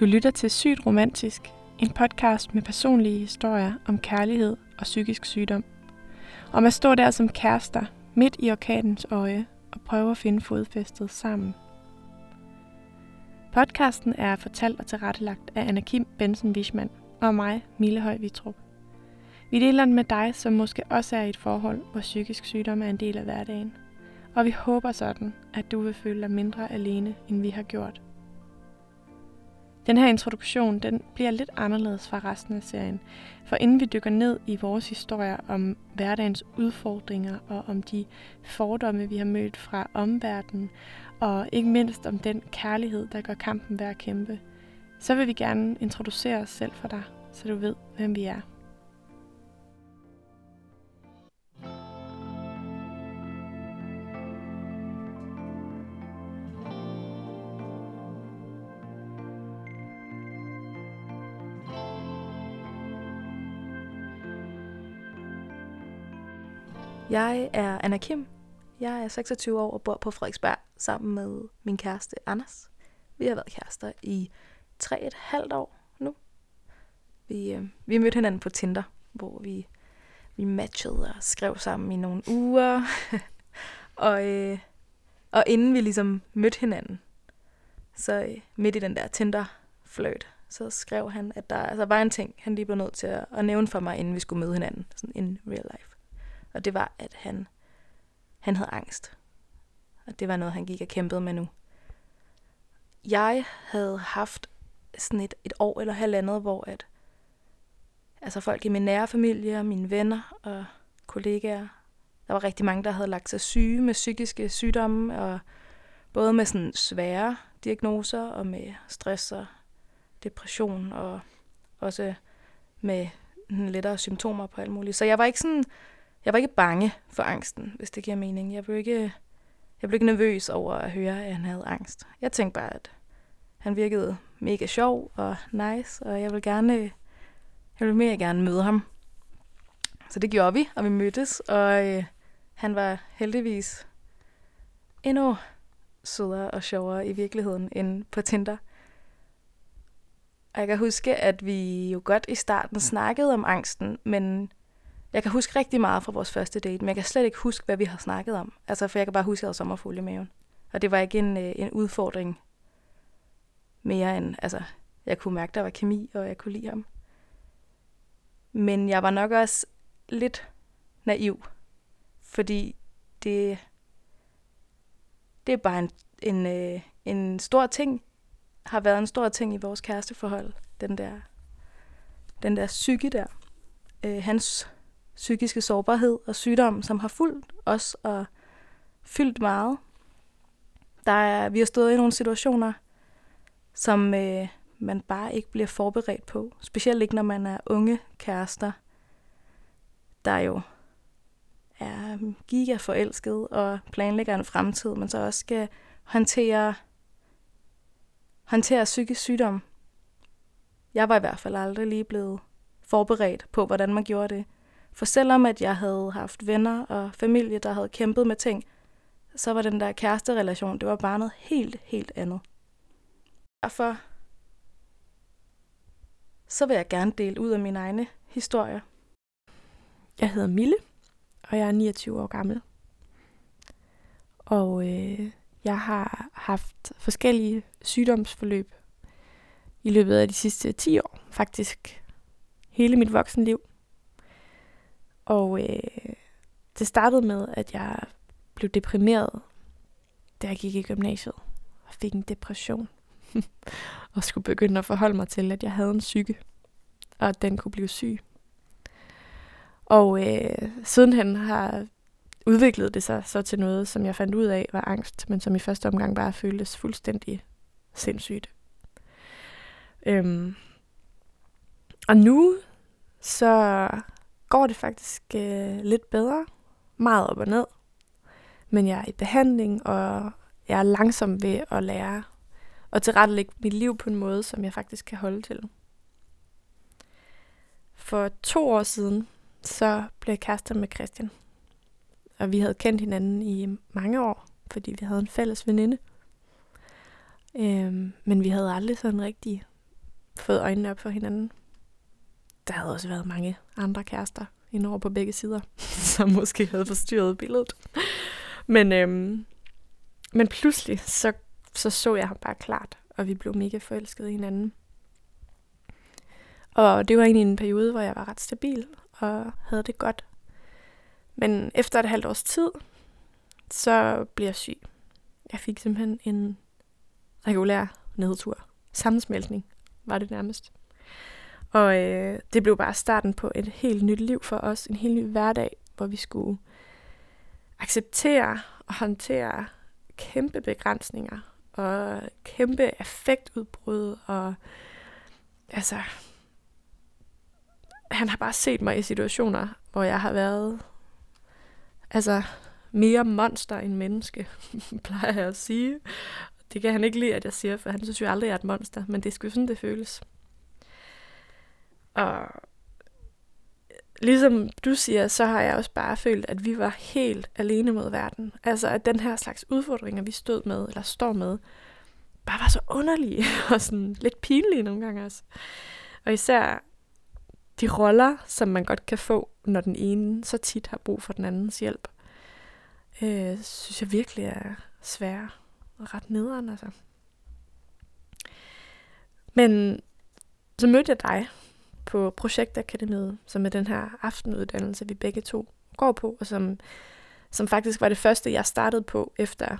Du lytter til Sygt Romantisk, en podcast med personlige historier om kærlighed og psykisk sygdom. Om at stå der som kærester, midt i orkanens øje, og prøve at finde fodfæstet sammen. Podcasten er fortalt og tilrettelagt af Anna Kim Benson Wischmann og mig, Mille Høj Vitrup. Vi deler den med dig, som måske også er i et forhold, hvor psykisk sygdom er en del af hverdagen. Og vi håber sådan, at du vil føle dig mindre alene, end vi har gjort – den her introduktion den bliver lidt anderledes fra resten af serien, for inden vi dykker ned i vores historier om hverdagens udfordringer og om de fordomme, vi har mødt fra omverdenen, og ikke mindst om den kærlighed, der gør kampen værd at kæmpe, så vil vi gerne introducere os selv for dig, så du ved, hvem vi er. Jeg er Anna Kim. Jeg er 26 år og bor på Frederiksberg sammen med min kæreste Anders. Vi har været kærester i tre et halvt år nu. Vi, øh, vi mødte hinanden på Tinder, hvor vi, vi matchede og skrev sammen i nogle uger. og, øh, og inden vi ligesom mødte hinanden, så øh, midt i den der Tinder-fløjt, så skrev han, at der altså, var en ting, han lige blev nødt til at, at nævne for mig, inden vi skulle møde hinanden, sådan in real life. Og det var, at han, han havde angst. Og det var noget, han gik og kæmpede med nu. Jeg havde haft sådan et, et år eller halvandet, hvor at, altså folk i min nære familie, og mine venner og kollegaer, der var rigtig mange, der havde lagt sig syge med psykiske sygdomme, og både med sådan svære diagnoser, og med stress og depression, og også med lettere symptomer på alt muligt. Så jeg var ikke sådan jeg var ikke bange for angsten, hvis det giver mening. Jeg blev ikke, jeg blev ikke nervøs over at høre, at han havde angst. Jeg tænkte bare, at han virkede mega sjov og nice, og jeg ville gerne, jeg ville mere gerne møde ham. Så det gjorde vi, og vi mødtes, og øh, han var heldigvis endnu sødere og sjovere i virkeligheden end på Tinder. Og jeg kan huske, at vi jo godt i starten snakkede om angsten, men jeg kan huske rigtig meget fra vores første date, men jeg kan slet ikke huske, hvad vi har snakket om. Altså, for jeg kan bare huske, at jeg havde sommerfugl i maven. Og det var ikke en, øh, en udfordring mere end, altså, jeg kunne mærke, der var kemi, og jeg kunne lide ham. Men jeg var nok også lidt naiv, fordi det, det er bare en, en, øh, en stor ting, har været en stor ting i vores kæresteforhold, den der, den der psyke der. Øh, hans psykiske sårbarhed og sygdom, som har fulgt os og fyldt meget. Der er, vi har stået i nogle situationer, som øh, man bare ikke bliver forberedt på. Specielt ikke, når man er unge kærester, der jo er giga forelsket og planlægger en fremtid, men så også skal håndtere, håndtere psykisk sygdom. Jeg var i hvert fald aldrig lige blevet forberedt på, hvordan man gjorde det. For selvom at jeg havde haft venner og familie, der havde kæmpet med ting, så var den der kæresterelation, det var bare noget helt, helt andet. Derfor så vil jeg gerne dele ud af mine egne historier. Jeg hedder Mille, og jeg er 29 år gammel. Og øh, jeg har haft forskellige sygdomsforløb i løbet af de sidste 10 år, faktisk hele mit voksenliv. Og øh, det startede med, at jeg blev deprimeret, da jeg gik i gymnasiet og fik en depression. og skulle begynde at forholde mig til, at jeg havde en psyke, og at den kunne blive syg. Og øh, sidenhen har udviklet det sig så til noget, som jeg fandt ud af var angst, men som i første omgang bare føltes fuldstændig sindssygt. Øhm, og nu så går det faktisk øh, lidt bedre. Meget op og ned. Men jeg er i behandling, og jeg er langsom ved at lære og tilrettelægge mit liv på en måde, som jeg faktisk kan holde til. For to år siden, så blev jeg kærester med Christian. Og vi havde kendt hinanden i mange år, fordi vi havde en fælles veninde. Øhm, men vi havde aldrig sådan rigtig fået øjnene op for hinanden. Der havde også været mange andre kærester indover på begge sider, som måske havde forstyrret billedet. Men, øhm, men pludselig, så, så så jeg ham bare klart, og vi blev mega forelskede i hinanden. Og det var egentlig en periode, hvor jeg var ret stabil og havde det godt. Men efter et halvt års tid, så blev jeg syg. Jeg fik simpelthen en regulær nedtur. Sammensmeltning var det nærmest. Og øh, det blev bare starten på et helt nyt liv for os. En helt ny hverdag, hvor vi skulle acceptere og håndtere kæmpe begrænsninger og kæmpe affektudbrud og altså han har bare set mig i situationer, hvor jeg har været altså mere monster end menneske, plejer jeg at sige. Det kan han ikke lide, at jeg siger, for han synes jo aldrig, at jeg er et monster, men det er sgu sådan, det føles. Og ligesom du siger, så har jeg også bare følt, at vi var helt alene mod verden. Altså, at den her slags udfordringer, vi stod med, eller står med, bare var så underlige og sådan lidt pinlige nogle gange også. Og især de roller, som man godt kan få, når den ene så tit har brug for den andens hjælp, øh, synes jeg virkelig er svære og ret nederen. Altså. Men så mødte jeg dig på Projektakademiet, som er den her aftenuddannelse, vi begge to går på, og som, som faktisk var det første, jeg startede på efter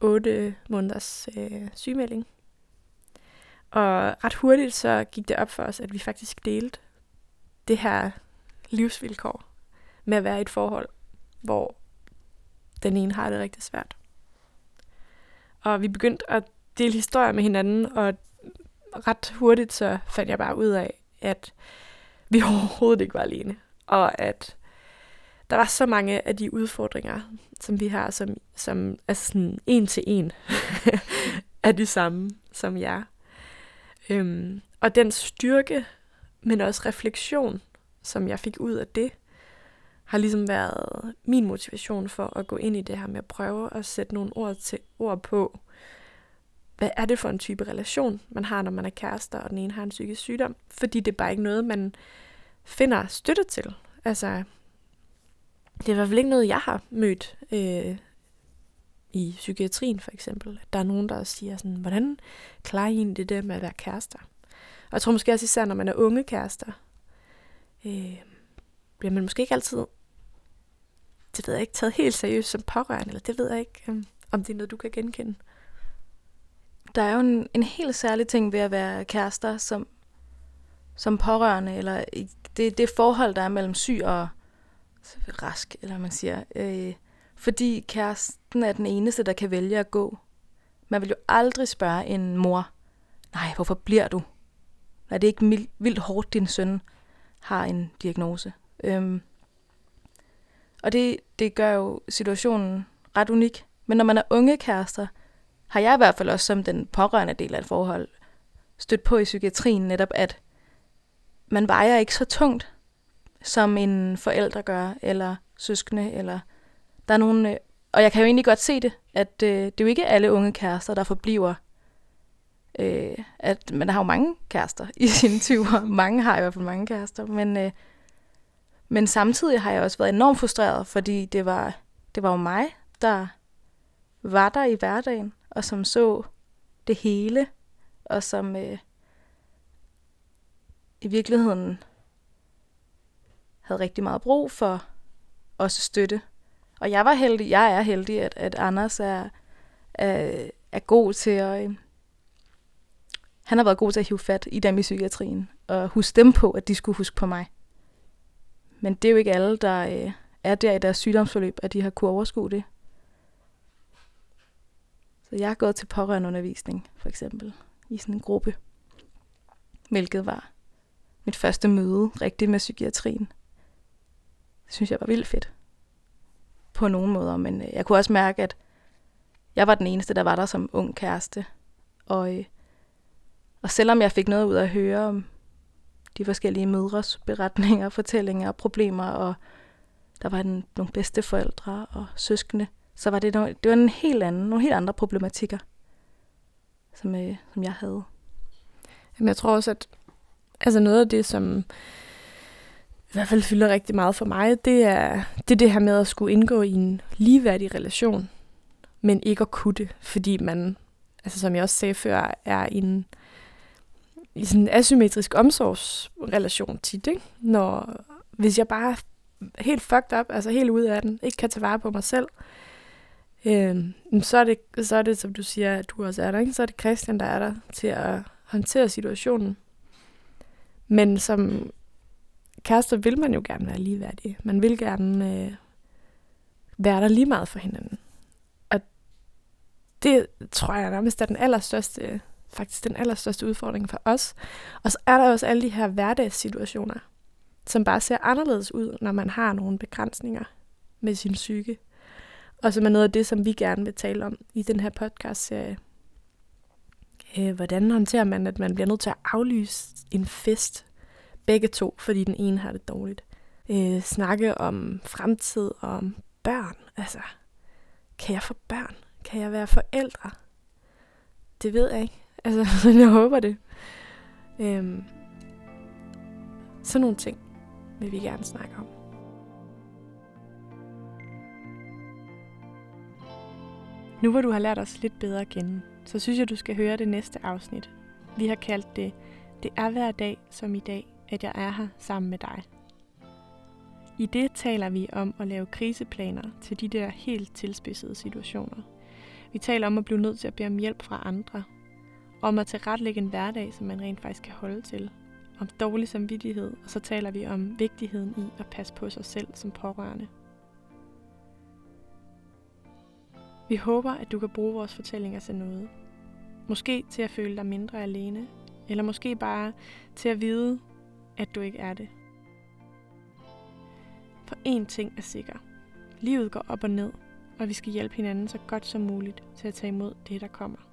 8 måneders øh, sygemelding. Og ret hurtigt så gik det op for os, at vi faktisk delte det her livsvilkår med at være i et forhold, hvor den ene har det rigtig svært. Og vi begyndte at dele historier med hinanden, og ret hurtigt så fandt jeg bare ud af, at vi overhovedet ikke var alene, og at der var så mange af de udfordringer, som vi har, som, som er sådan en til en, er de samme som jer. Øhm, og den styrke, men også refleksion, som jeg fik ud af det, har ligesom været min motivation for at gå ind i det her med at prøve at sætte nogle ord, til, ord på, hvad er det for en type relation, man har, når man er kærester, og den ene har en psykisk sygdom. Fordi det er bare ikke noget, man finder støtte til. Altså, det er i hvert fald ikke noget, jeg har mødt øh, i psykiatrien for eksempel. Der er nogen, der siger sådan, hvordan klarer I det der med at være kærester? Og jeg tror måske også især, når man er unge kærester, øh, bliver man måske ikke altid, det ved jeg ikke, taget helt seriøst som pårørende, eller det ved jeg ikke, øh, om det er noget, du kan genkende. Der er jo en, en helt særlig ting ved at være kærester som, som pårørende, eller det, det forhold, der er mellem syg og rask, eller man siger. Øh, fordi kæresten er den eneste, der kan vælge at gå. Man vil jo aldrig spørge en mor, nej, hvorfor bliver du? Er det ikke vildt hårdt, din søn har en diagnose? Øhm, og det, det gør jo situationen ret unik. Men når man er unge kærester, har jeg i hvert fald også som den pårørende del af et forhold stødt på i psykiatrien netop, at man vejer ikke så tungt, som en forælder gør, eller søskende, eller der er nogle... Øh, og jeg kan jo egentlig godt se det, at øh, det er jo ikke alle unge kærester, der forbliver. Øh, at man har jo mange kærester i sine 20'er. Mange har i hvert fald mange kærester, men, øh, men samtidig har jeg også været enormt frustreret, fordi det var, det var jo mig, der var der i hverdagen og som så det hele, og som øh, i virkeligheden havde rigtig meget brug for også støtte. Og jeg var heldig, jeg er heldig, at, at Anders er, er, er god til at... Øh, han har været god til at hive fat i dem i psykiatrien, og huske dem på, at de skulle huske på mig. Men det er jo ikke alle, der øh, er der i deres sygdomsforløb, at de har kunne overskue det. Så jeg har gået til pårørendeundervisning, for eksempel, i sådan en gruppe. Hvilket var mit første møde rigtigt med psykiatrien. Det synes jeg var vildt fedt. På nogle måder, men øh, jeg kunne også mærke, at jeg var den eneste, der var der som ung kæreste. Og, øh, og selvom jeg fik noget ud af at høre om de forskellige mødres beretninger, fortællinger og problemer, og der var en, nogle bedste forældre og søskende, så var det, no, det var en helt anden, nogle helt andre problematikker, som, øh, som jeg havde. Jamen, jeg tror også, at altså noget af det, som i hvert fald fylder rigtig meget for mig, det er det, er det her med at skulle indgå i en ligeværdig relation, men ikke at kunne det, fordi man, altså som jeg også sagde før, er i en, i sådan en asymmetrisk omsorgsrelation tit, ikke? Når, hvis jeg bare er helt fucked up, altså helt ude af den, ikke kan tage vare på mig selv, øh, Øhm, så, er det, så er det, som du siger, at du også er der, ikke? så er det Christian, der er der til at håndtere situationen. Men som kærester vil man jo gerne være ligeværdige. Man vil gerne øh, være der lige meget for hinanden. Og det tror jeg nærmest er den allerstørste, faktisk den allerstørste udfordring for os. Og så er der også alle de her hverdagssituationer, som bare ser anderledes ud, når man har nogle begrænsninger med sin psyke. Og som er noget af det, som vi gerne vil tale om i den her podcast-serie. Øh, hvordan håndterer man, at man bliver nødt til at aflyse en fest, begge to, fordi den ene har det dårligt. Øh, snakke om fremtid og om børn. Altså, kan jeg få børn? Kan jeg være forældre? Det ved jeg ikke. Altså, jeg håber det. Øhm, sådan nogle ting vil vi gerne snakke om. Nu hvor du har lært os lidt bedre at kende, så synes jeg, du skal høre det næste afsnit. Vi har kaldt det Det er hver dag som i dag, at jeg er her sammen med dig. I det taler vi om at lave kriseplaner til de der helt tilspidsede situationer. Vi taler om at blive nødt til at bede om hjælp fra andre. Om at tilrettelægge en hverdag, som man rent faktisk kan holde til. Om dårlig samvittighed, og så taler vi om vigtigheden i at passe på sig selv som pårørende. Vi håber, at du kan bruge vores fortællinger til noget. Måske til at føle dig mindre alene, eller måske bare til at vide, at du ikke er det. For én ting er sikker. Livet går op og ned, og vi skal hjælpe hinanden så godt som muligt til at tage imod det, der kommer.